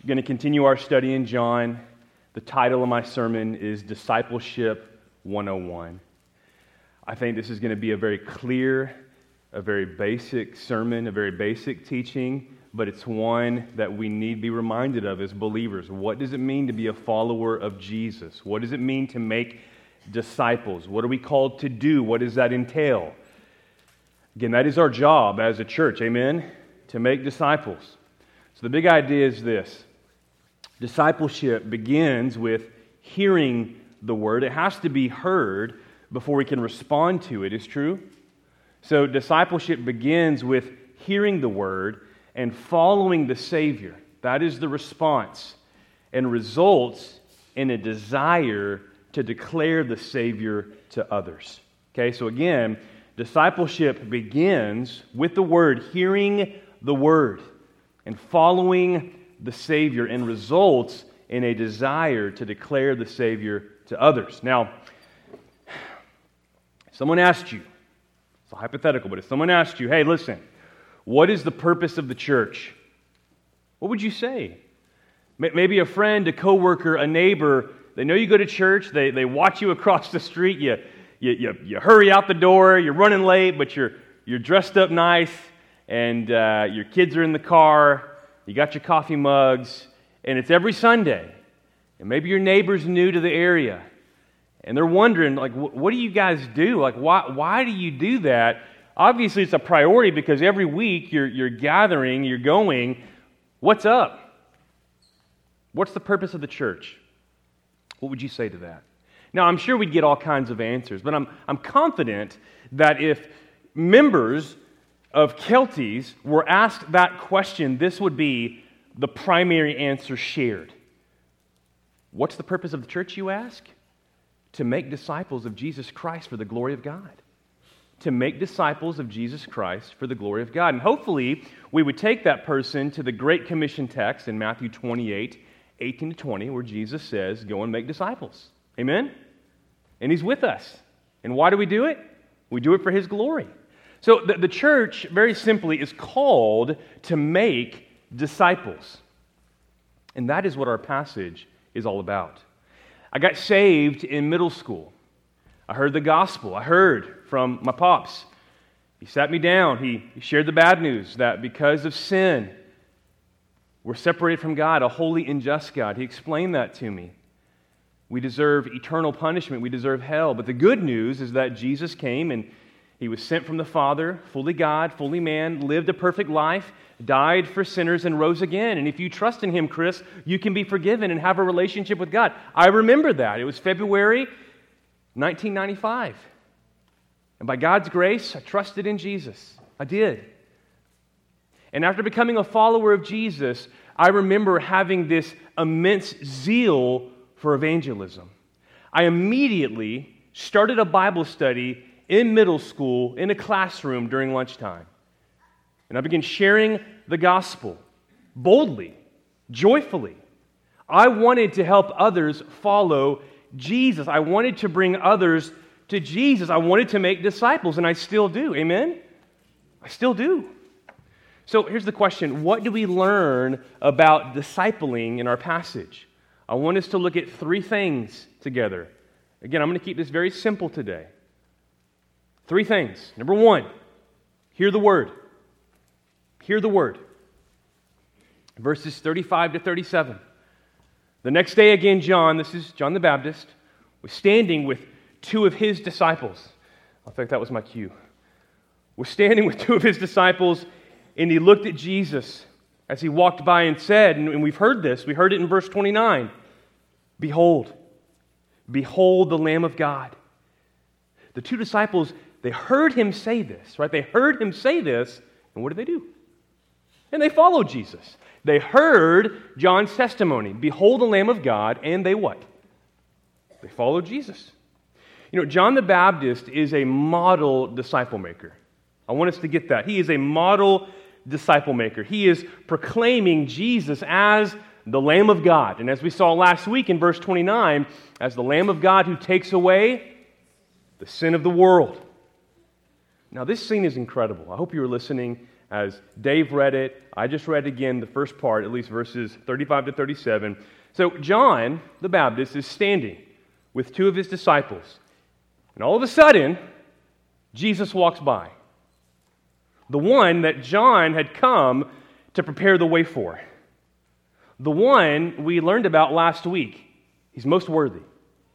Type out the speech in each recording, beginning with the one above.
I'm going to continue our study in John. The title of my sermon is Discipleship 101. I think this is going to be a very clear, a very basic sermon, a very basic teaching, but it's one that we need to be reminded of as believers. What does it mean to be a follower of Jesus? What does it mean to make disciples? What are we called to do? What does that entail? Again, that is our job as a church, amen? To make disciples. So the big idea is this Discipleship begins with hearing the word. It has to be heard before we can respond to it, is true? So discipleship begins with hearing the word and following the Savior. That is the response and results in a desire to declare the Savior to others. Okay, so again, discipleship begins with the word, hearing the word, and following the Savior and results in a desire to declare the Savior to others. Now, someone asked you, it's a hypothetical, but if someone asked you, hey, listen, what is the purpose of the church? What would you say? Maybe a friend, a coworker, a neighbor, they know you go to church, they, they watch you across the street, you, you, you, you hurry out the door, you're running late, but you're, you're dressed up nice, and uh, your kids are in the car, you got your coffee mugs, and it's every Sunday. And maybe your neighbor's new to the area, and they're wondering, like, what do you guys do? Like, why, why do you do that? Obviously, it's a priority because every week you're, you're gathering, you're going. What's up? What's the purpose of the church? What would you say to that? Now, I'm sure we'd get all kinds of answers, but I'm, I'm confident that if members of Keltys were asked that question, this would be the primary answer shared. What's the purpose of the church, you ask? To make disciples of Jesus Christ for the glory of God. To make disciples of Jesus Christ for the glory of God. And hopefully, we would take that person to the Great Commission text in Matthew 28 18 to 20, where Jesus says, Go and make disciples. Amen? And He's with us. And why do we do it? We do it for His glory. So the, the church, very simply, is called to make disciples. And that is what our passage is all about. I got saved in middle school. I heard the gospel. I heard from my pops. He sat me down. He, he shared the bad news that because of sin, we're separated from God, a holy and just God. He explained that to me. We deserve eternal punishment. We deserve hell. But the good news is that Jesus came and he was sent from the Father, fully God, fully man, lived a perfect life, died for sinners, and rose again. And if you trust in him, Chris, you can be forgiven and have a relationship with God. I remember that. It was February 1995. And by God's grace, I trusted in Jesus. I did. And after becoming a follower of Jesus, I remember having this immense zeal for evangelism. I immediately started a Bible study in middle school in a classroom during lunchtime. And I began sharing the gospel boldly, joyfully. I wanted to help others follow Jesus. I wanted to bring others to Jesus. I wanted to make disciples, and I still do. Amen? I still do. So here's the question What do we learn about discipling in our passage? I want us to look at three things together. Again, I'm going to keep this very simple today. Three things. Number one, hear the word. Hear the word. Verses 35 to 37. The next day, again, John, this is John the Baptist, was standing with two of his disciples. I think that was my cue. Was standing with two of his disciples, and he looked at Jesus as he walked by and said, and we've heard this, we heard it in verse 29 Behold, behold the Lamb of God. The two disciples they heard him say this, right? They heard him say this, and what did they do? And they followed Jesus. They heard John's testimony Behold the Lamb of God, and they what? They followed Jesus. You know, John the Baptist is a model disciple maker. I want us to get that. He is a model disciple maker. He is proclaiming Jesus as the Lamb of God. And as we saw last week in verse 29, as the Lamb of God who takes away the sin of the world. Now, this scene is incredible. I hope you were listening as Dave read it. I just read again the first part, at least verses 35 to 37. So, John the Baptist is standing with two of his disciples. And all of a sudden, Jesus walks by. The one that John had come to prepare the way for. The one we learned about last week. He's most worthy.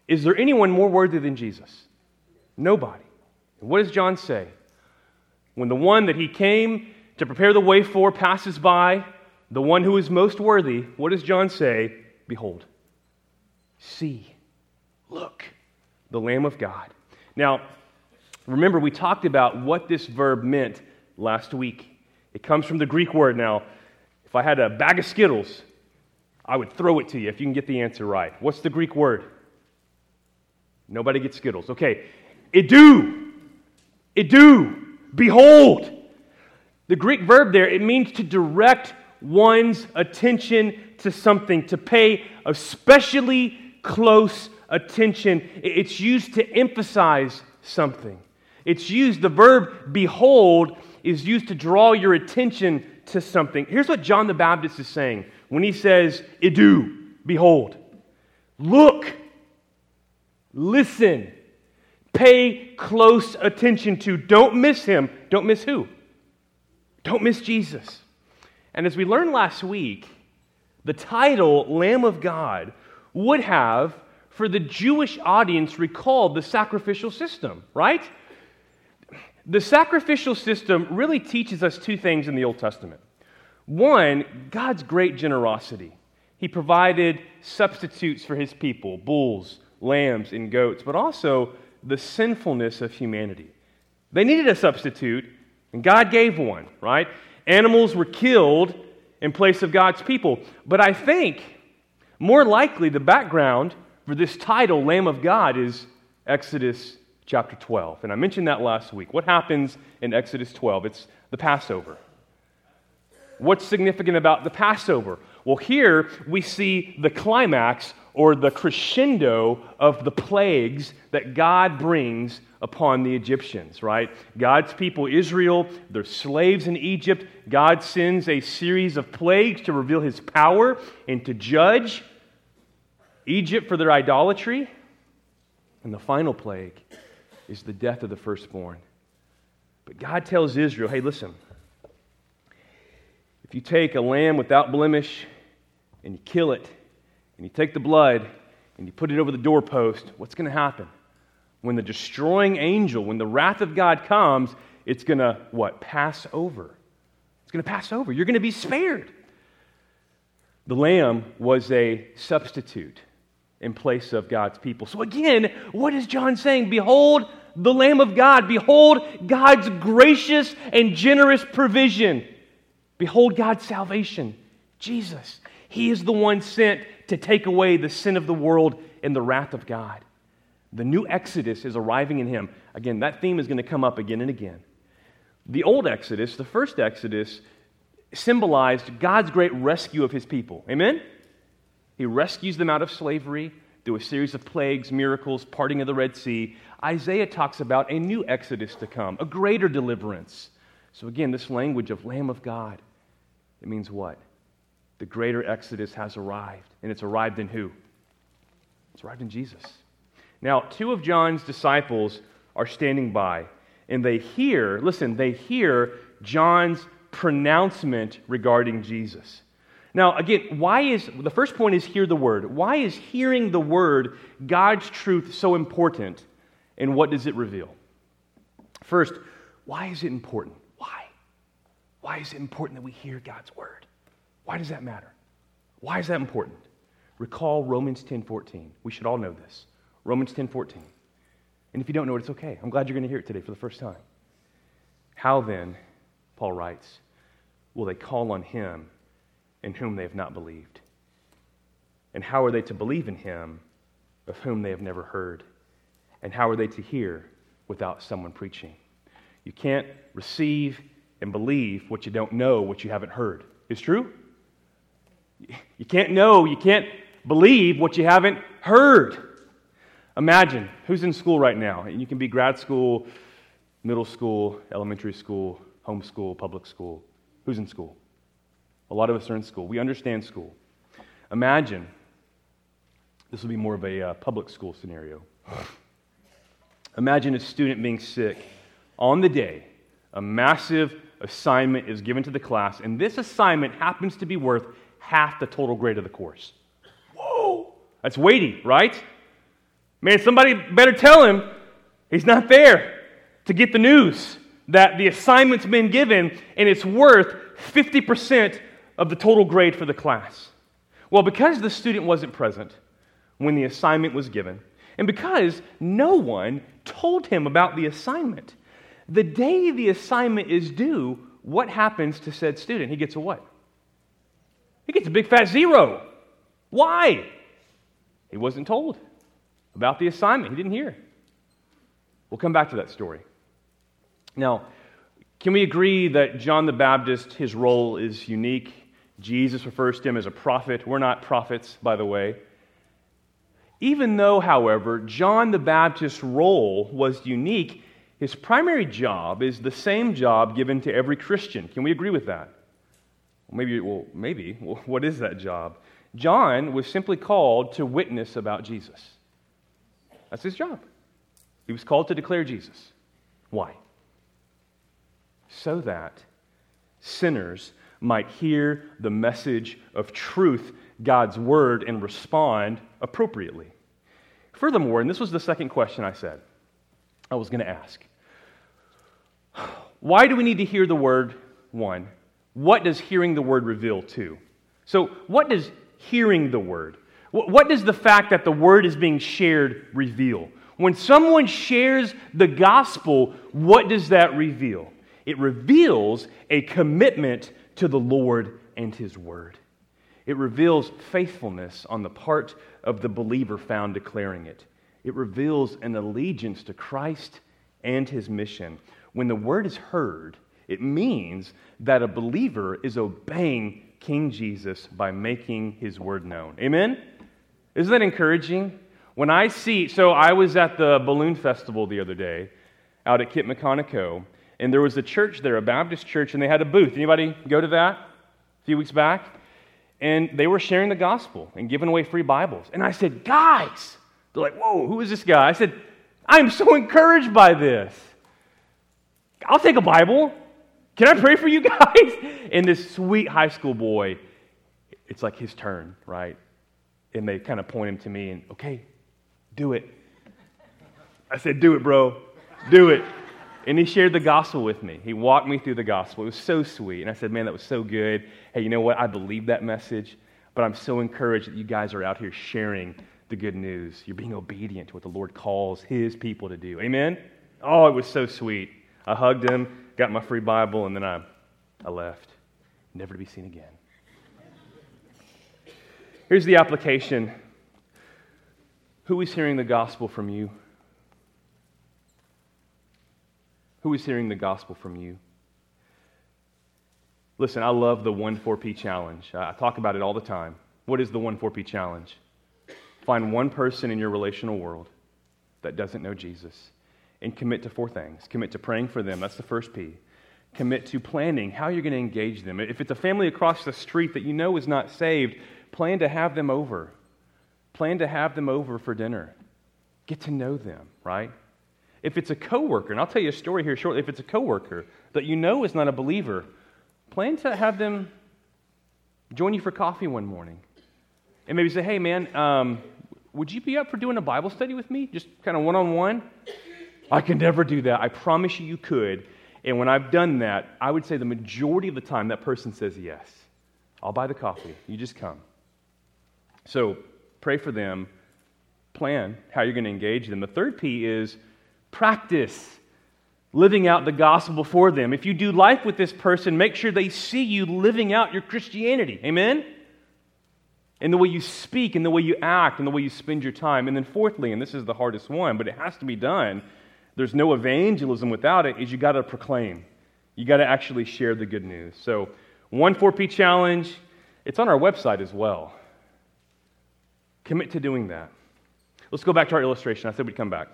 Is there anyone more worthy than Jesus? Nobody. And what does John say? When the one that he came to prepare the way for passes by, the one who is most worthy, what does John say? Behold, see, look, the Lamb of God. Now, remember, we talked about what this verb meant last week. It comes from the Greek word. Now, if I had a bag of Skittles, I would throw it to you if you can get the answer right. What's the Greek word? Nobody gets Skittles. Okay. Idou. Idou. Behold. The Greek verb there, it means to direct one's attention to something, to pay especially close attention. It's used to emphasize something. It's used, the verb behold is used to draw your attention to something. Here's what John the Baptist is saying when he says, Idou, behold. Look, listen, pay close attention to. Don't miss him. Don't miss who? Don't miss Jesus. And as we learned last week, the title Lamb of God would have, for the Jewish audience, recalled the sacrificial system, right? The sacrificial system really teaches us two things in the Old Testament. One, God's great generosity. He provided substitutes for his people bulls, lambs, and goats, but also the sinfulness of humanity. They needed a substitute, and God gave one, right? Animals were killed in place of God's people. But I think more likely the background for this title, Lamb of God, is Exodus chapter 12. And I mentioned that last week. What happens in Exodus 12? It's the Passover. What's significant about the Passover? Well, here we see the climax or the crescendo of the plagues that God brings upon the Egyptians, right? God's people, Israel, they're slaves in Egypt. God sends a series of plagues to reveal his power and to judge Egypt for their idolatry. And the final plague is the death of the firstborn. But God tells Israel, hey, listen, if you take a lamb without blemish and you kill it, and you take the blood and you put it over the doorpost, what's going to happen? When the destroying angel, when the wrath of God comes, it's going to what? Pass over. It's going to pass over. You're going to be spared. The lamb was a substitute in place of God's people. So again, what is John saying? Behold the Lamb of God. Behold God's gracious and generous provision. Behold God's salvation. Jesus. He is the one sent to take away the sin of the world and the wrath of God. The new Exodus is arriving in him. Again, that theme is going to come up again and again. The old Exodus, the first Exodus, symbolized God's great rescue of his people. Amen? He rescues them out of slavery through a series of plagues, miracles, parting of the Red Sea. Isaiah talks about a new Exodus to come, a greater deliverance. So, again, this language of Lamb of God, it means what? The greater exodus has arrived. And it's arrived in who? It's arrived in Jesus. Now, two of John's disciples are standing by, and they hear, listen, they hear John's pronouncement regarding Jesus. Now, again, why is the first point is hear the word. Why is hearing the word, God's truth, so important? And what does it reveal? First, why is it important? Why? Why is it important that we hear God's word? Why does that matter? Why is that important? Recall Romans 10:14. We should all know this. Romans 10:14. And if you don't know it, it's okay. I'm glad you're going to hear it today for the first time. How then, Paul writes, will they call on him in whom they have not believed? And how are they to believe in him of whom they have never heard? And how are they to hear without someone preaching? You can't receive and believe what you don't know, what you haven't heard. Is true? You can't know, you can't believe what you haven't heard. Imagine who's in school right now, and you can be grad school, middle school, elementary school, homeschool, public school. Who's in school? A lot of us are in school. We understand school. Imagine this will be more of a uh, public school scenario. Imagine a student being sick on the day. A massive assignment is given to the class, and this assignment happens to be worth half the total grade of the course. Whoa! That's weighty, right? Man, somebody better tell him he's not there to get the news that the assignment's been given and it's worth 50% of the total grade for the class. Well, because the student wasn't present when the assignment was given, and because no one told him about the assignment, the day the assignment is due, what happens to said student? He gets a what? He gets a big fat zero. Why? He wasn't told about the assignment, he didn't hear. We'll come back to that story. Now, can we agree that John the Baptist, his role is unique? Jesus refers to him as a prophet. We're not prophets, by the way. Even though, however, John the Baptist's role was unique, his primary job is the same job given to every Christian. Can we agree with that? Maybe, well, maybe. What is that job? John was simply called to witness about Jesus. That's his job. He was called to declare Jesus. Why? So that sinners might hear the message of truth, God's word, and respond appropriately. Furthermore, and this was the second question I said, I was going to ask. Why do we need to hear the word? One. What does hearing the word reveal? Two. So, what does hearing the word? What does the fact that the word is being shared reveal? When someone shares the gospel, what does that reveal? It reveals a commitment to the Lord and his word. It reveals faithfulness on the part of the believer found declaring it. It reveals an allegiance to Christ and his mission. When the word is heard, it means that a believer is obeying King Jesus by making his word known. Amen? Isn't that encouraging? When I see, so I was at the balloon festival the other day out at Kit McConaughey, and there was a church there, a Baptist church, and they had a booth. Anybody go to that a few weeks back? And they were sharing the gospel and giving away free Bibles. And I said, guys, they're like, whoa, who is this guy? I said, I'm so encouraged by this. I'll take a Bible. Can I pray for you guys? And this sweet high school boy, it's like his turn, right? And they kind of point him to me and, okay, do it. I said, do it, bro. Do it. And he shared the gospel with me. He walked me through the gospel. It was so sweet. And I said, Man, that was so good. Hey, you know what? I believe that message, but I'm so encouraged that you guys are out here sharing the good news. You're being obedient to what the Lord calls his people to do. Amen? Oh, it was so sweet. I hugged him, got my free Bible, and then I, I left. Never to be seen again. Here's the application Who is hearing the gospel from you? Who is hearing the gospel from you? Listen, I love the 1 4P challenge. I talk about it all the time. What is the 1 4P challenge? Find one person in your relational world that doesn't know Jesus and commit to four things. Commit to praying for them. That's the first P. Commit to planning how you're going to engage them. If it's a family across the street that you know is not saved, plan to have them over. Plan to have them over for dinner. Get to know them, right? If it's a coworker, and I'll tell you a story here shortly, if it's a coworker that you know is not a believer, plan to have them join you for coffee one morning. And maybe say, hey, man, um, would you be up for doing a Bible study with me? Just kind of one on one? I can never do that. I promise you, you could. And when I've done that, I would say the majority of the time that person says yes. I'll buy the coffee. You just come. So pray for them. Plan how you're going to engage them. The third P is Practice living out the gospel before them. If you do life with this person, make sure they see you living out your Christianity. Amen? In the way you speak, in the way you act, in the way you spend your time. And then, fourthly, and this is the hardest one, but it has to be done, there's no evangelism without it, is you got to proclaim. You got to actually share the good news. So, 1 4P challenge, it's on our website as well. Commit to doing that. Let's go back to our illustration. I said we'd come back.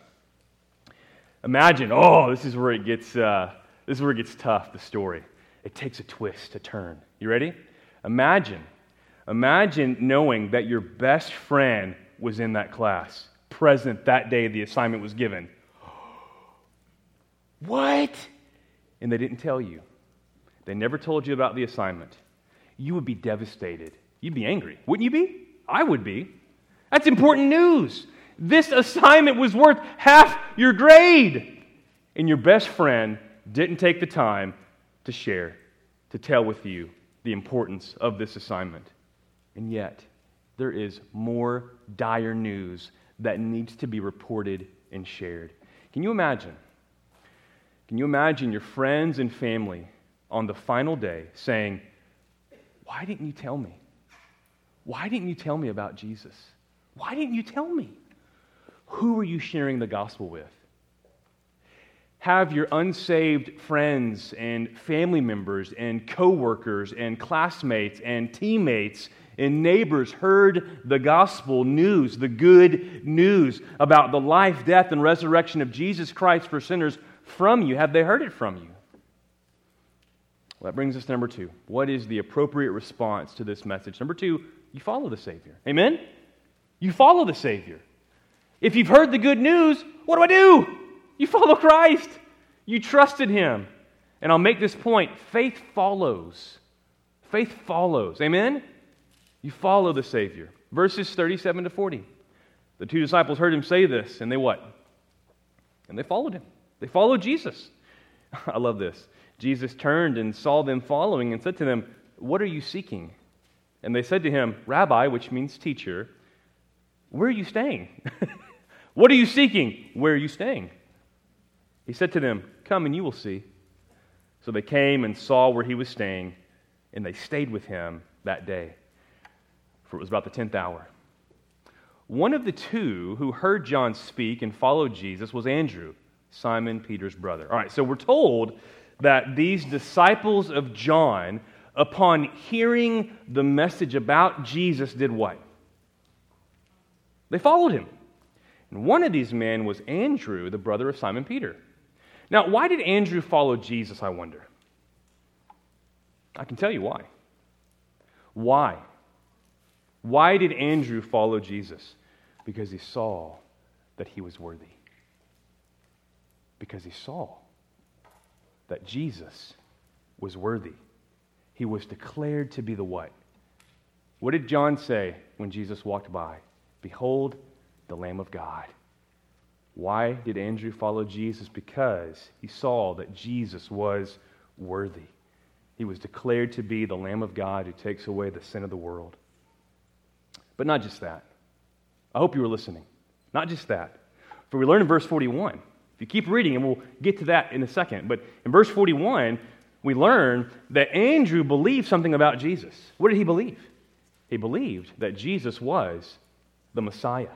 Imagine, oh, this is where it gets uh, This is where it gets tough, the story. It takes a twist, a turn. You ready? Imagine, imagine knowing that your best friend was in that class, present that day the assignment was given. What? And they didn't tell you. They never told you about the assignment. You would be devastated. You'd be angry. Wouldn't you be? I would be. That's important news. This assignment was worth half your grade. And your best friend didn't take the time to share, to tell with you the importance of this assignment. And yet, there is more dire news that needs to be reported and shared. Can you imagine? Can you imagine your friends and family on the final day saying, Why didn't you tell me? Why didn't you tell me about Jesus? Why didn't you tell me? Who are you sharing the gospel with? Have your unsaved friends and family members and coworkers and classmates and teammates and neighbors heard the gospel news, the good news about the life, death, and resurrection of Jesus Christ for sinners from you? Have they heard it from you? Well, that brings us to number two. What is the appropriate response to this message? Number two, you follow the Savior. Amen? You follow the Savior. If you've heard the good news, what do I do? You follow Christ. You trusted Him. And I'll make this point faith follows. Faith follows. Amen? You follow the Savior. Verses 37 to 40. The two disciples heard him say this, and they what? And they followed him. They followed Jesus. I love this. Jesus turned and saw them following and said to them, What are you seeking? And they said to him, Rabbi, which means teacher, where are you staying? what are you seeking? Where are you staying? He said to them, Come and you will see. So they came and saw where he was staying, and they stayed with him that day, for it was about the tenth hour. One of the two who heard John speak and followed Jesus was Andrew, Simon Peter's brother. All right, so we're told that these disciples of John, upon hearing the message about Jesus, did what? They followed him. And one of these men was Andrew, the brother of Simon Peter. Now, why did Andrew follow Jesus, I wonder? I can tell you why. Why? Why did Andrew follow Jesus? Because he saw that he was worthy. Because he saw that Jesus was worthy. He was declared to be the what? What did John say when Jesus walked by? Behold, the Lamb of God. Why did Andrew follow Jesus? Because he saw that Jesus was worthy. He was declared to be the Lamb of God who takes away the sin of the world. But not just that. I hope you were listening. Not just that. For we learn in verse 41 you keep reading, and we'll get to that in a second, but in verse 41, we learn that Andrew believed something about Jesus. What did he believe? He believed that Jesus was the Messiah,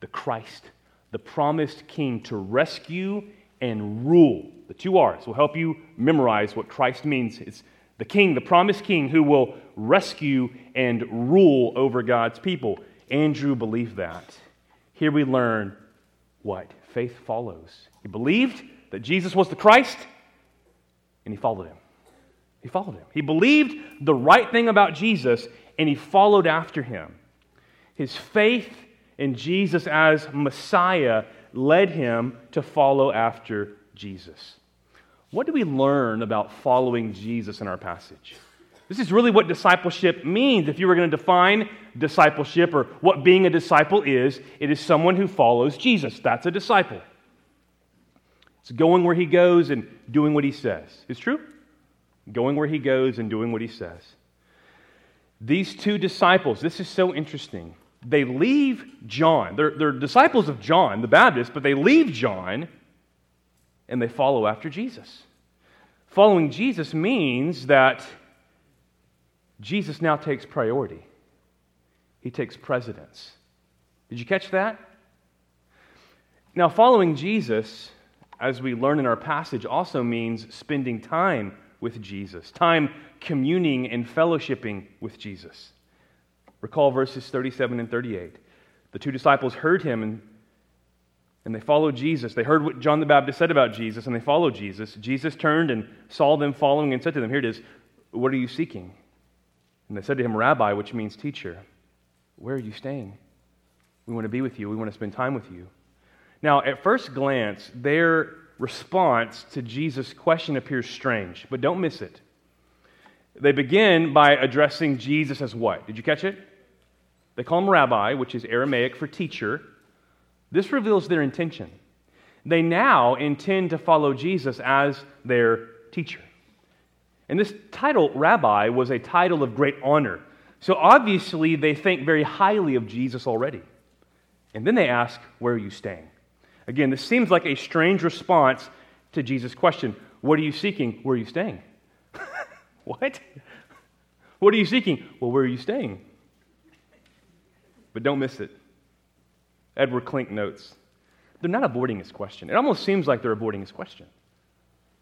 the Christ, the promised king to rescue and rule. The two R's will help you memorize what Christ means. It's the king, the promised king who will rescue and rule over God's people. Andrew believed that. Here we learn what? Faith follows. He believed that Jesus was the Christ, and he followed him. He followed him. He believed the right thing about Jesus, and he followed after him. His faith in Jesus as Messiah led him to follow after Jesus. What do we learn about following Jesus in our passage? This is really what discipleship means. If you were going to define discipleship or what being a disciple is, it is someone who follows Jesus. That's a disciple. It's going where he goes and doing what he says. It's true? Going where he goes and doing what he says. These two disciples, this is so interesting. They leave John. They're, they're disciples of John, the Baptist, but they leave John and they follow after Jesus. Following Jesus means that Jesus now takes priority, he takes precedence. Did you catch that? Now, following Jesus, as we learn in our passage, also means spending time with Jesus, time communing and fellowshipping with Jesus. Recall verses 37 and 38. The two disciples heard him and And they followed Jesus. They heard what John the Baptist said about Jesus, and they followed Jesus. Jesus turned and saw them following and said to them, Here it is, what are you seeking? And they said to him, Rabbi, which means teacher, where are you staying? We want to be with you. We want to spend time with you. Now, at first glance, their response to Jesus' question appears strange, but don't miss it. They begin by addressing Jesus as what? Did you catch it? They call him rabbi, which is Aramaic for teacher. This reveals their intention. They now intend to follow Jesus as their teacher. And this title, rabbi, was a title of great honor. So obviously, they think very highly of Jesus already. And then they ask, Where are you staying? Again, this seems like a strange response to Jesus' question What are you seeking? Where are you staying? what? What are you seeking? Well, where are you staying? But don't miss it. Edward Klink notes they're not avoiding his question. It almost seems like they're avoiding his question.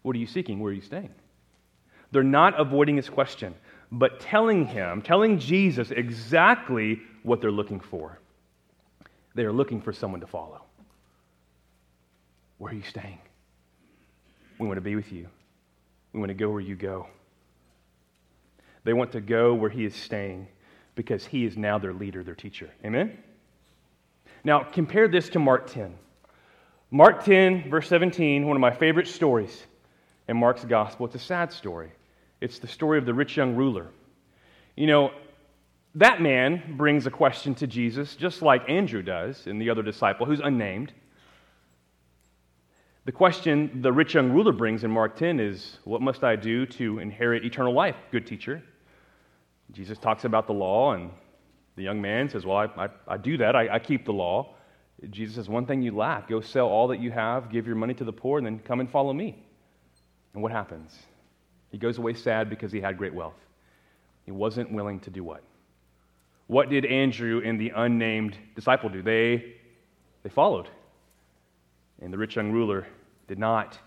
What are you seeking? Where are you staying? They're not avoiding his question, but telling him, telling Jesus exactly what they're looking for. They are looking for someone to follow. Where are you staying? We want to be with you. We want to go where you go. They want to go where he is staying because he is now their leader, their teacher. Amen? Now, compare this to Mark 10. Mark 10, verse 17, one of my favorite stories in Mark's gospel. It's a sad story. It's the story of the rich young ruler. You know, that man brings a question to Jesus, just like Andrew does and the other disciple, who's unnamed. The question the rich young ruler brings in Mark 10 is, What must I do to inherit eternal life, good teacher? Jesus talks about the law, and the young man says, Well, I, I, I do that. I, I keep the law. Jesus says, One thing you lack go sell all that you have, give your money to the poor, and then come and follow me. And what happens? He goes away sad because he had great wealth. He wasn't willing to do what? What did Andrew and the unnamed disciple do? They, they followed. And the rich young ruler did not.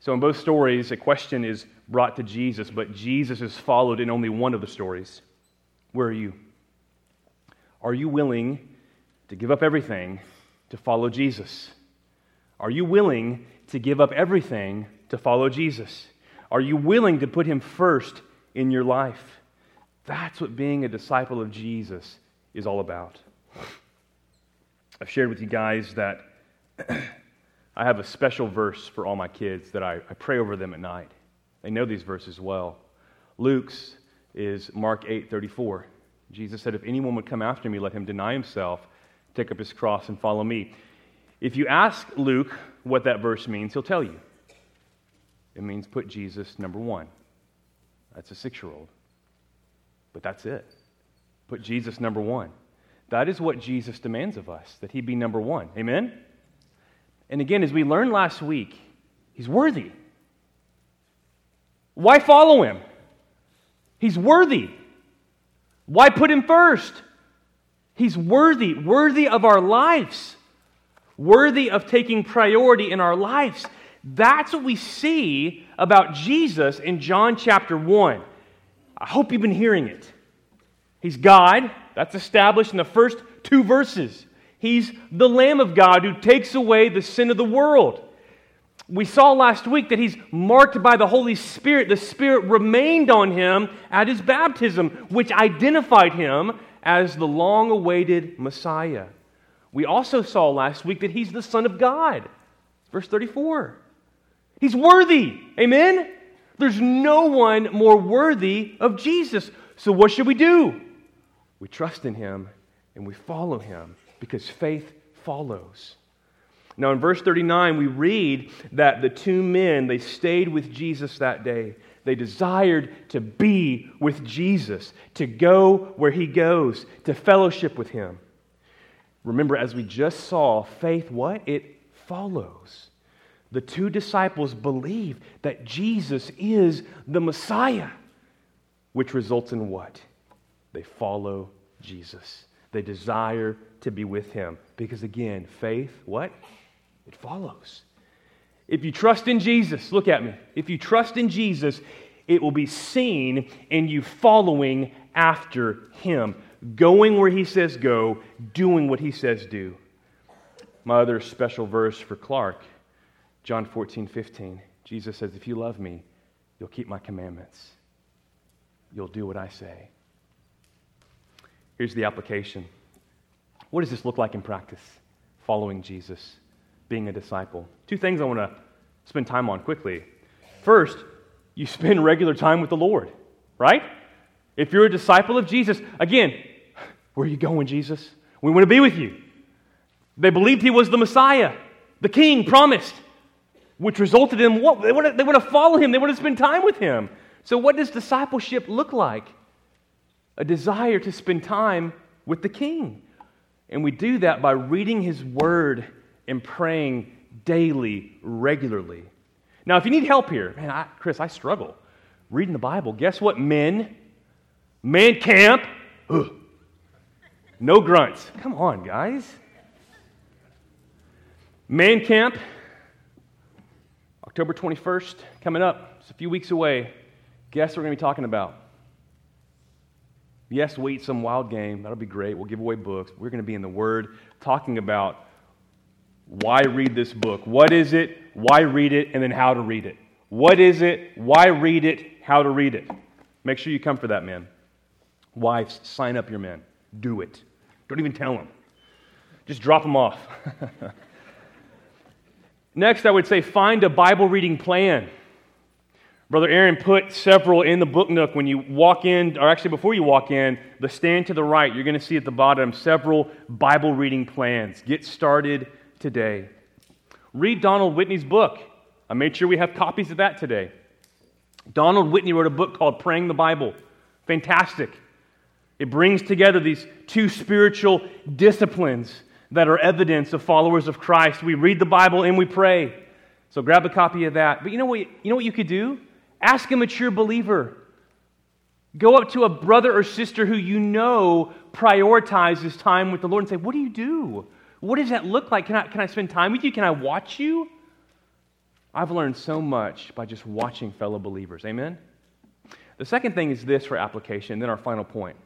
So, in both stories, a question is brought to Jesus, but Jesus is followed in only one of the stories. Where are you? Are you willing to give up everything to follow Jesus? Are you willing to give up everything to follow Jesus? Are you willing to put him first in your life? That's what being a disciple of Jesus is all about. I've shared with you guys that I have a special verse for all my kids that I, I pray over them at night. They know these verses well. Luke's is Mark 8 34. Jesus said, If anyone would come after me, let him deny himself, take up his cross, and follow me. If you ask Luke what that verse means, he'll tell you. It means put Jesus number one. That's a six year old. But that's it. Put Jesus number one. That is what Jesus demands of us, that he be number one. Amen? And again, as we learned last week, he's worthy. Why follow him? He's worthy. Why put him first? He's worthy, worthy of our lives, worthy of taking priority in our lives. That's what we see about Jesus in John chapter 1. I hope you've been hearing it. He's God, that's established in the first two verses. He's the Lamb of God who takes away the sin of the world. We saw last week that he's marked by the Holy Spirit. The Spirit remained on him at his baptism, which identified him as the long awaited Messiah. We also saw last week that he's the Son of God. Verse 34. He's worthy. Amen? There's no one more worthy of Jesus. So, what should we do? We trust in him and we follow him because faith follows. Now, in verse 39, we read that the two men, they stayed with Jesus that day. They desired to be with Jesus, to go where he goes, to fellowship with him. Remember, as we just saw, faith, what? It follows. The two disciples believe that Jesus is the Messiah, which results in what? They follow Jesus. They desire to be with him. Because again, faith, what? It follows. If you trust in Jesus, look at me. If you trust in Jesus, it will be seen in you following after him, going where he says go, doing what he says do. My other special verse for Clark, John 14, 15. Jesus says, If you love me, you'll keep my commandments. You'll do what I say. Here's the application. What does this look like in practice? Following Jesus, being a disciple. Two things I want to spend time on quickly. First, you spend regular time with the Lord, right? If you're a disciple of Jesus, again, where are you going, Jesus? We want to be with you. They believed he was the Messiah, the king promised, which resulted in what? They want to, they want to follow him, they want to spend time with him. So, what does discipleship look like? A desire to spend time with the king. And we do that by reading his word and praying daily, regularly. Now, if you need help here, man, I, Chris, I struggle reading the Bible. Guess what, men? Man camp. Ugh. No grunts. Come on, guys. Man camp, October 21st, coming up. It's a few weeks away. Guess what we're going to be talking about? Yes, we'll eat some wild game. That'll be great. We'll give away books. We're going to be in the Word talking about why read this book? What is it? Why read it? And then how to read it. What is it? Why read it? How to read it. Make sure you come for that, man. Wives, sign up your men. Do it. Don't even tell them. Just drop them off. Next, I would say find a Bible reading plan. Brother Aaron put several in the book nook when you walk in, or actually before you walk in, the stand to the right, you're going to see at the bottom several Bible reading plans. Get started today. Read Donald Whitney's book. I made sure we have copies of that today. Donald Whitney wrote a book called Praying the Bible. Fantastic. It brings together these two spiritual disciplines that are evidence of followers of Christ. We read the Bible and we pray. So grab a copy of that. But you know what, you know what you could do? Ask a mature believer. Go up to a brother or sister who you know prioritizes time with the Lord and say, What do you do? What does that look like? Can I, can I spend time with you? Can I watch you? I've learned so much by just watching fellow believers. Amen? The second thing is this for application, then our final point.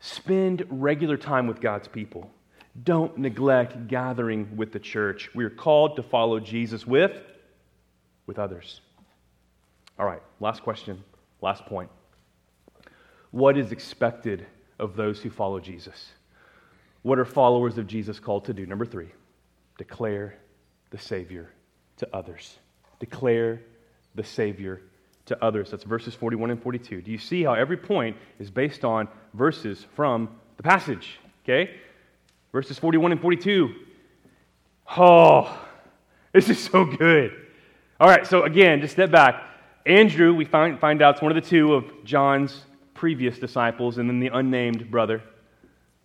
Spend regular time with God's people. Don't neglect gathering with the church. We are called to follow Jesus with with others. All right, last question, last point. What is expected of those who follow Jesus? What are followers of Jesus called to do? Number 3, declare the Savior to others. Declare the Savior to others. That's verses 41 and 42. Do you see how every point is based on verses from the passage? Okay? Verses 41 and 42. Oh, this is so good. All right, so again, just step back. Andrew, we find, find out, it's one of the two of John's previous disciples, and then the unnamed brother.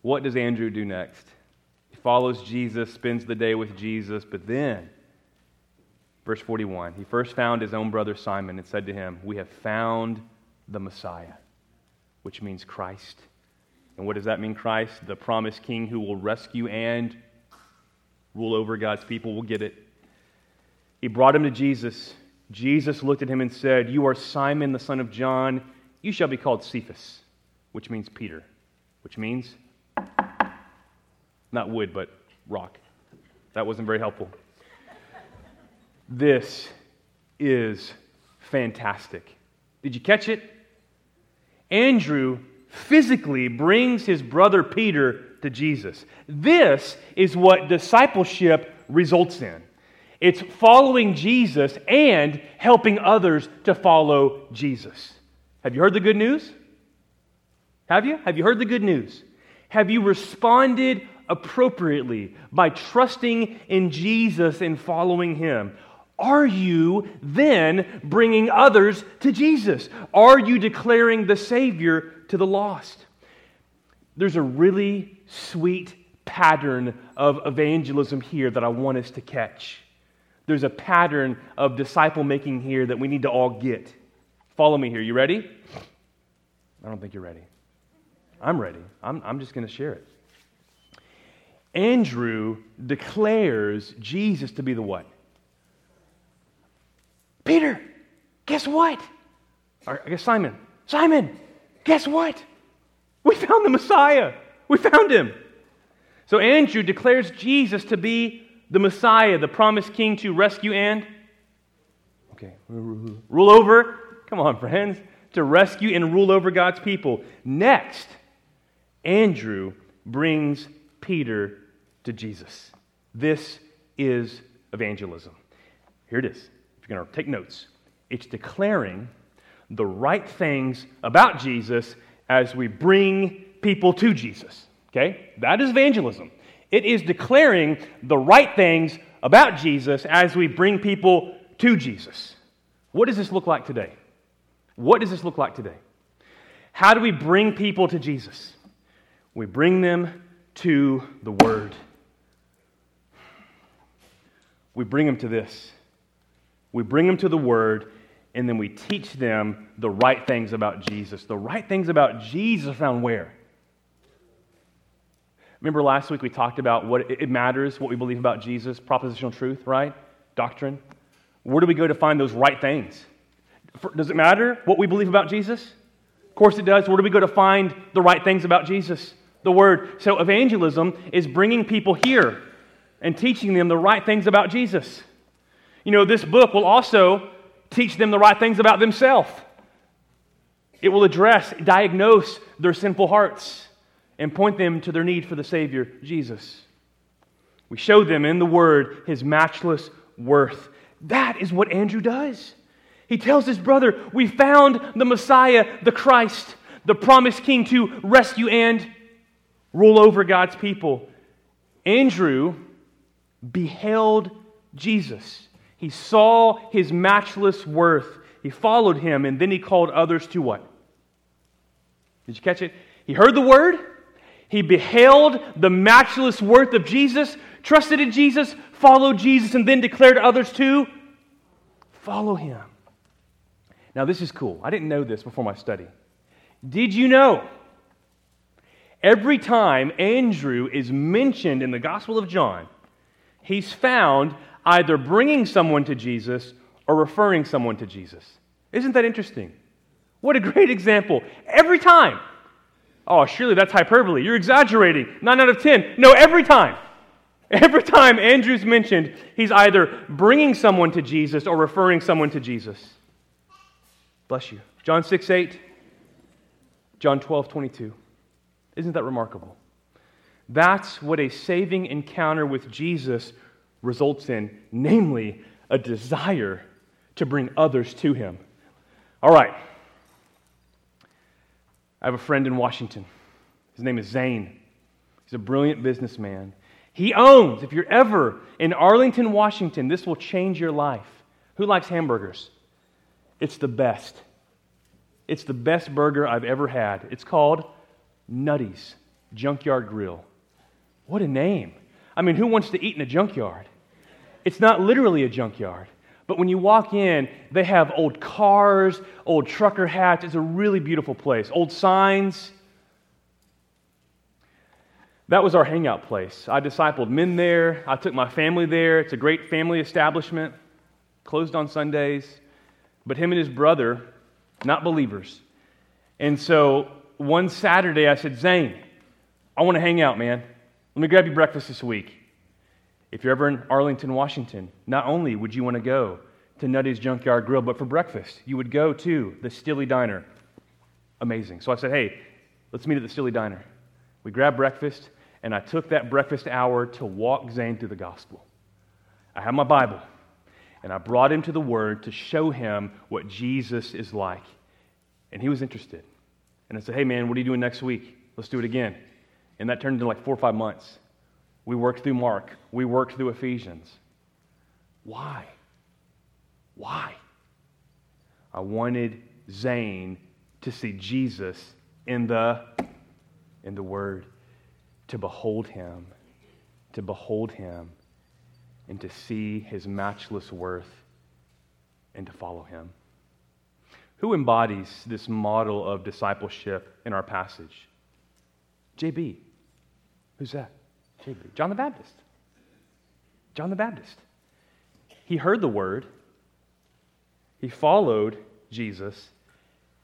What does Andrew do next? He follows Jesus, spends the day with Jesus, but then Verse 41 He first found his own brother Simon and said to him, We have found the Messiah, which means Christ. And what does that mean, Christ? The promised king who will rescue and rule over God's people. We'll get it. He brought him to Jesus. Jesus looked at him and said, You are Simon, the son of John. You shall be called Cephas, which means Peter, which means not wood, but rock. That wasn't very helpful. This is fantastic. Did you catch it? Andrew physically brings his brother Peter to Jesus. This is what discipleship results in. It's following Jesus and helping others to follow Jesus. Have you heard the good news? Have you? Have you heard the good news? Have you responded appropriately by trusting in Jesus and following him? Are you then bringing others to Jesus? Are you declaring the Savior to the lost? There's a really sweet pattern of evangelism here that I want us to catch. There's a pattern of disciple making here that we need to all get. Follow me here. You ready? I don't think you're ready. I'm ready. I'm, I'm just going to share it. Andrew declares Jesus to be the what? Peter, guess what? Or I guess Simon, Simon, guess what? We found the Messiah. We found him. So Andrew declares Jesus to be the Messiah, the promised king to rescue and okay, rule over. Come on, friends, to rescue and rule over God's people. Next, Andrew brings Peter to Jesus. This is evangelism. Here it is. If you're going to take notes, it's declaring the right things about Jesus as we bring people to Jesus. Okay? That is evangelism. It is declaring the right things about Jesus as we bring people to Jesus. What does this look like today? What does this look like today? How do we bring people to Jesus? We bring them to the Word. We bring them to this. We bring them to the Word, and then we teach them the right things about Jesus. The right things about Jesus found where? Remember last week we talked about what it matters, what we believe about Jesus, propositional truth, right? Doctrine. Where do we go to find those right things? Does it matter what we believe about Jesus? Of course it does. Where do we go to find the right things about Jesus? The Word. So evangelism is bringing people here and teaching them the right things about Jesus. You know, this book will also teach them the right things about themselves. It will address, diagnose their sinful hearts, and point them to their need for the Savior, Jesus. We show them in the Word His matchless worth. That is what Andrew does. He tells his brother, We found the Messiah, the Christ, the promised King to rescue and rule over God's people. Andrew beheld Jesus. He saw his matchless worth. He followed him, and then he called others to what? Did you catch it? He heard the word, he beheld the matchless worth of Jesus, trusted in Jesus, followed Jesus, and then declared others to follow him. Now, this is cool. I didn't know this before my study. Did you know? Every time Andrew is mentioned in the Gospel of John, he's found either bringing someone to Jesus or referring someone to Jesus. Isn't that interesting? What a great example. Every time. Oh, surely that's hyperbole. You're exaggerating. Nine out of ten. No, every time. Every time Andrew's mentioned, he's either bringing someone to Jesus or referring someone to Jesus. Bless you. John 6 8, John 12 22. Isn't that remarkable? That's what a saving encounter with Jesus results in, namely, a desire to bring others to him. All right. I have a friend in Washington. His name is Zane. He's a brilliant businessman. He owns, if you're ever in Arlington, Washington, this will change your life. Who likes hamburgers? It's the best. It's the best burger I've ever had. It's called Nutty's Junkyard Grill. What a name. I mean, who wants to eat in a junkyard? It's not literally a junkyard. But when you walk in, they have old cars, old trucker hats. It's a really beautiful place. Old signs. That was our hangout place. I discipled men there. I took my family there. It's a great family establishment, closed on Sundays. But him and his brother, not believers. And so one Saturday, I said, Zane, I want to hang out, man. Let me grab you breakfast this week. If you're ever in Arlington, Washington, not only would you want to go to Nutty's Junkyard Grill, but for breakfast, you would go to the Stilly Diner. Amazing. So I said, hey, let's meet at the Stilly Diner. We grabbed breakfast, and I took that breakfast hour to walk Zane through the gospel. I had my Bible, and I brought him to the Word to show him what Jesus is like. And he was interested. And I said, hey, man, what are you doing next week? Let's do it again. And that turned into like four or five months. We worked through Mark. We worked through Ephesians. Why? Why? I wanted Zane to see Jesus in the in the word to behold him to behold him and to see his matchless worth and to follow him who embodies this model of discipleship in our passage jb who's that John the Baptist. John the Baptist. He heard the word, he followed Jesus,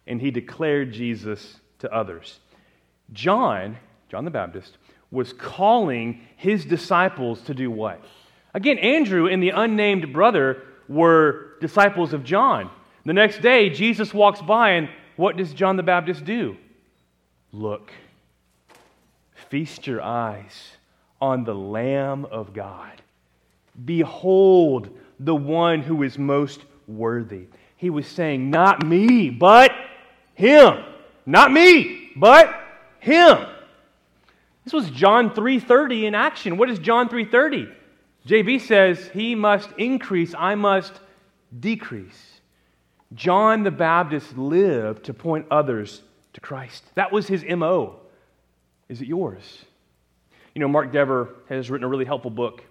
and he declared Jesus to others. John, John the Baptist, was calling his disciples to do what? Again, Andrew and the unnamed brother were disciples of John. The next day, Jesus walks by, and what does John the Baptist do? Look, feast your eyes on the Lamb of God. Behold the one who is most worthy. He was saying, Not me, but him. Not me, but him. This was John 3:30 in action. What is John 3:30? JB says, "He must increase, I must decrease." John the Baptist lived to point others to Christ. That was his MO. Is it yours? You know, Mark Dever has written a really helpful book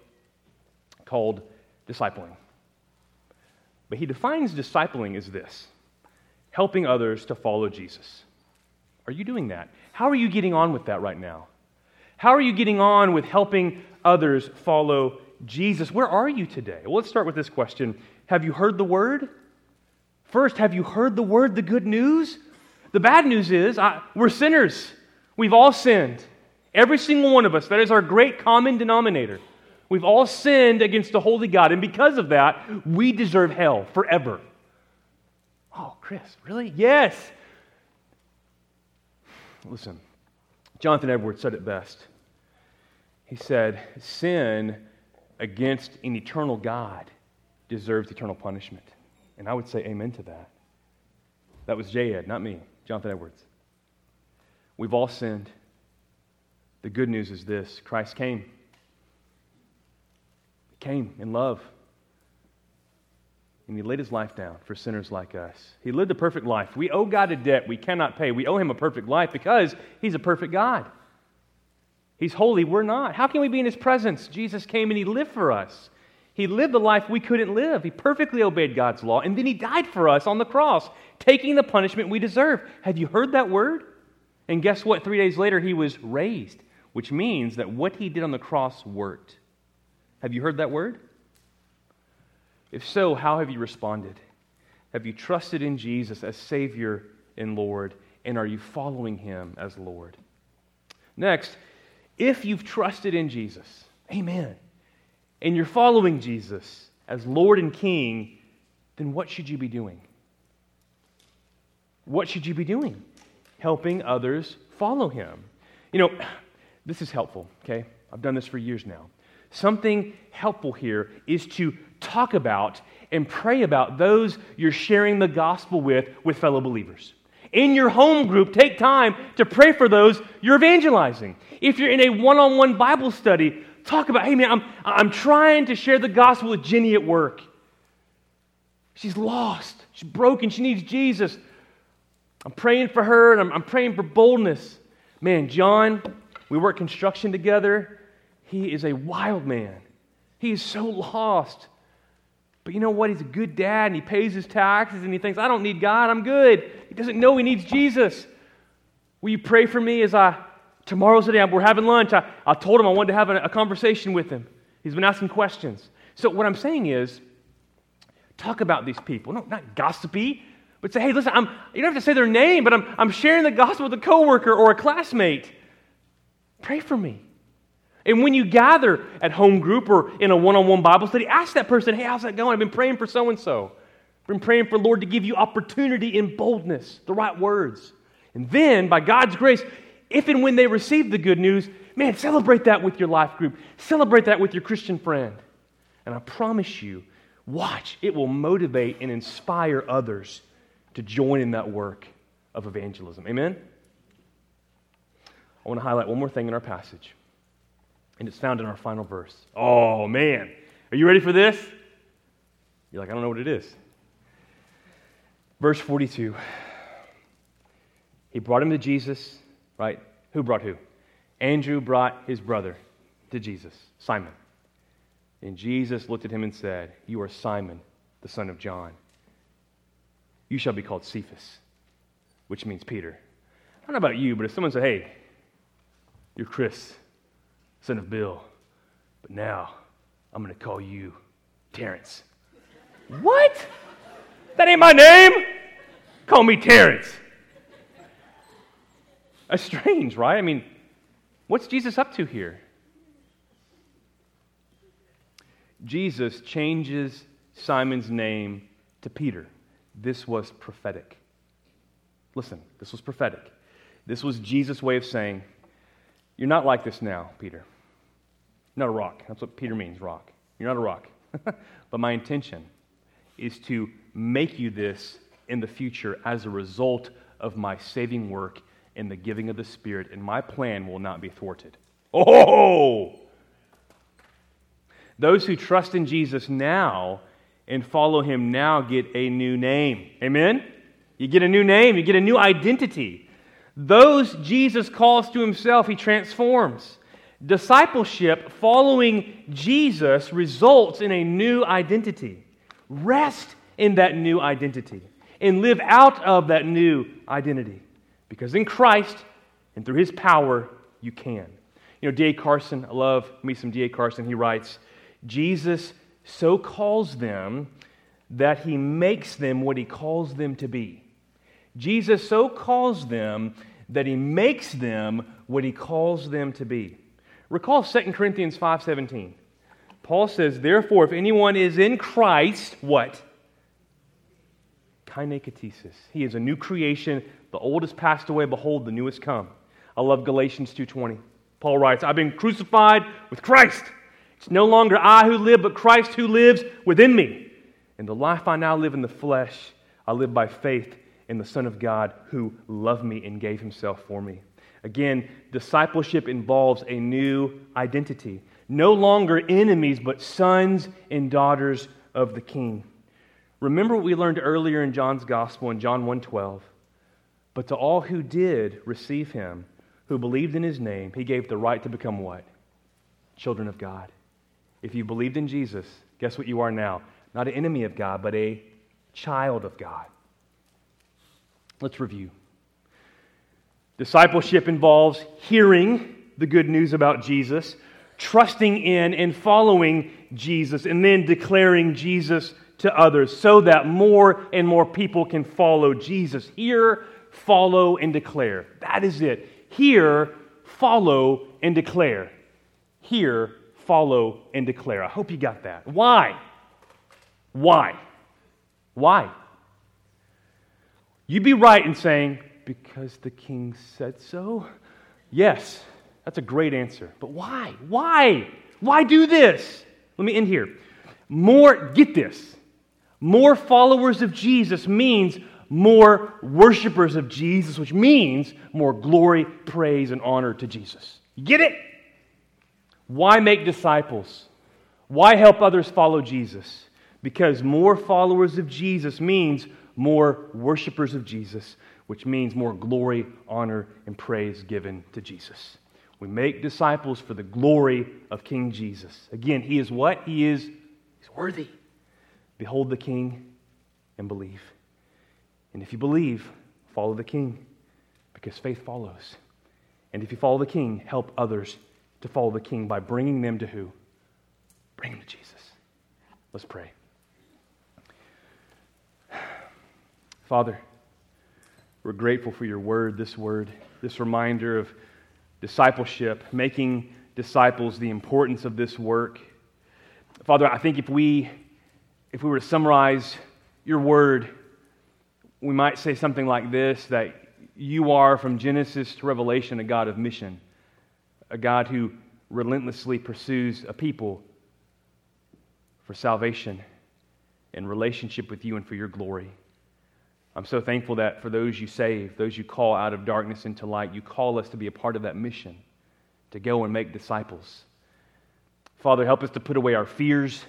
called Discipling. But he defines discipling as this helping others to follow Jesus. Are you doing that? How are you getting on with that right now? How are you getting on with helping others follow Jesus? Where are you today? Well, let's start with this question Have you heard the word? First, have you heard the word, the good news? The bad news is I, we're sinners. We've all sinned. Every single one of us. That is our great common denominator. We've all sinned against a holy God, and because of that, we deserve hell forever. Oh, Chris, really? Yes. Listen, Jonathan Edwards said it best. He said, Sin against an eternal God deserves eternal punishment. And I would say amen to that. That was J. Ed, not me, Jonathan Edwards. We've all sinned. The good news is this Christ came He came in love. And he laid his life down for sinners like us. He lived a perfect life. We owe God a debt we cannot pay. We owe him a perfect life because he's a perfect God. He's holy, we're not. How can we be in his presence? Jesus came and he lived for us. He lived the life we couldn't live. He perfectly obeyed God's law, and then he died for us on the cross, taking the punishment we deserve. Have you heard that word? And guess what? Three days later, he was raised, which means that what he did on the cross worked. Have you heard that word? If so, how have you responded? Have you trusted in Jesus as Savior and Lord? And are you following Him as Lord? Next, if you've trusted in Jesus, amen, and you're following Jesus as Lord and King, then what should you be doing? What should you be doing? Helping others follow Him. You know, this is helpful, okay? I've done this for years now. Something helpful here is to talk about and pray about those you're sharing the gospel with with fellow believers. In your home group, take time to pray for those you're evangelizing. If you're in a one on one Bible study, talk about, hey man, I'm, I'm trying to share the gospel with Jenny at work. She's lost, she's broken, she needs Jesus. I'm praying for her and I'm, I'm praying for boldness. Man, John, we work construction together. He is a wild man. He is so lost. But you know what? He's a good dad and he pays his taxes and he thinks, I don't need God, I'm good. He doesn't know he needs Jesus. Will you pray for me as I, tomorrow's the day, we're having lunch. I, I told him I wanted to have a, a conversation with him. He's been asking questions. So what I'm saying is, talk about these people. No, not gossipy, but say, hey, listen, I'm, you don't have to say their name, but I'm, I'm sharing the gospel with a coworker or a classmate. Pray for me. And when you gather at home group or in a one on one Bible study, ask that person, hey, how's that going? I've been praying for so and so. I've been praying for Lord to give you opportunity in boldness, the right words. And then, by God's grace, if and when they receive the good news, man, celebrate that with your life group. Celebrate that with your Christian friend. And I promise you, watch, it will motivate and inspire others to join in that work of evangelism. Amen? I want to highlight one more thing in our passage. And it's found in our final verse. Oh, man. Are you ready for this? You're like, I don't know what it is. Verse 42. He brought him to Jesus, right? Who brought who? Andrew brought his brother to Jesus, Simon. And Jesus looked at him and said, You are Simon, the son of John. You shall be called Cephas, which means Peter. I don't know about you, but if someone said, Hey, you're Chris, son of Bill. But now I'm going to call you Terrence. what? That ain't my name. Call me Terrence. That's strange, right? I mean, what's Jesus up to here? Jesus changes Simon's name to Peter. This was prophetic. Listen, this was prophetic. This was Jesus' way of saying, You're not like this now, Peter. You're not a rock. That's what Peter means, rock. You're not a rock. but my intention is to make you this in the future as a result of my saving work in the giving of the Spirit, and my plan will not be thwarted. Oh! Those who trust in Jesus now and follow him now get a new name. Amen? You get a new name, you get a new identity. Those Jesus calls to himself, he transforms. Discipleship, following Jesus, results in a new identity. Rest in that new identity and live out of that new identity. Because in Christ and through his power, you can. You know, D.A. Carson, I love me some D.A. Carson. He writes, Jesus so calls them that he makes them what he calls them to be. Jesus so calls them that he makes them what he calls them to be. Recall 2 Corinthians 5:17. Paul says, "Therefore if anyone is in Christ, what? Kainekatesis. He is a new creation. The old has passed away, behold the new has come." I love Galatians 2:20. Paul writes, "I've been crucified with Christ. It's no longer I who live, but Christ who lives within me. In the life I now live in the flesh, I live by faith in the Son of God who loved me and gave himself for me. Again, discipleship involves a new identity. No longer enemies, but sons and daughters of the King. Remember what we learned earlier in John's Gospel in John 1:12. But to all who did receive him, who believed in his name, he gave the right to become what? Children of God. If you believed in Jesus, guess what you are now? Not an enemy of God, but a child of God. Let's review. Discipleship involves hearing the good news about Jesus, trusting in and following Jesus, and then declaring Jesus to others so that more and more people can follow Jesus. Hear, follow, and declare. That is it. Hear, follow, and declare. Hear, follow, and declare. I hope you got that. Why? Why? Why? You'd be right in saying, because the king said so? Yes, that's a great answer. But why? Why? Why do this? Let me end here. More, get this. More followers of Jesus means more worshipers of Jesus, which means more glory, praise, and honor to Jesus. You get it? Why make disciples? Why help others follow Jesus? Because more followers of Jesus means more worshipers of Jesus, which means more glory, honor, and praise given to Jesus. We make disciples for the glory of King Jesus. Again, he is what? He is he's worthy. Behold the King and believe. And if you believe, follow the King, because faith follows. And if you follow the King, help others to follow the King by bringing them to who? Bring them to Jesus. Let's pray. Father, we're grateful for your word, this word, this reminder of discipleship, making disciples, the importance of this work. Father, I think if we if we were to summarize your word, we might say something like this that you are from Genesis to Revelation a God of mission a God who relentlessly pursues a people for salvation and relationship with you and for your glory. I'm so thankful that for those you save, those you call out of darkness into light, you call us to be a part of that mission, to go and make disciples. Father, help us to put away our fears,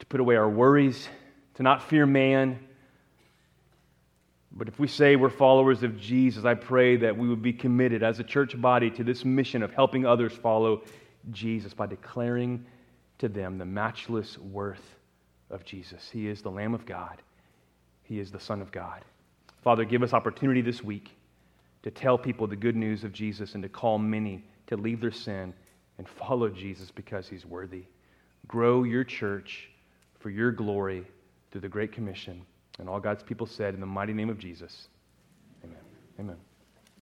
to put away our worries, to not fear man, but if we say we're followers of Jesus, I pray that we would be committed as a church body to this mission of helping others follow Jesus by declaring to them the matchless worth of Jesus. He is the Lamb of God, He is the Son of God. Father, give us opportunity this week to tell people the good news of Jesus and to call many to leave their sin and follow Jesus because He's worthy. Grow your church for your glory through the Great Commission. And all God's people said, in the mighty name of Jesus, amen. Amen.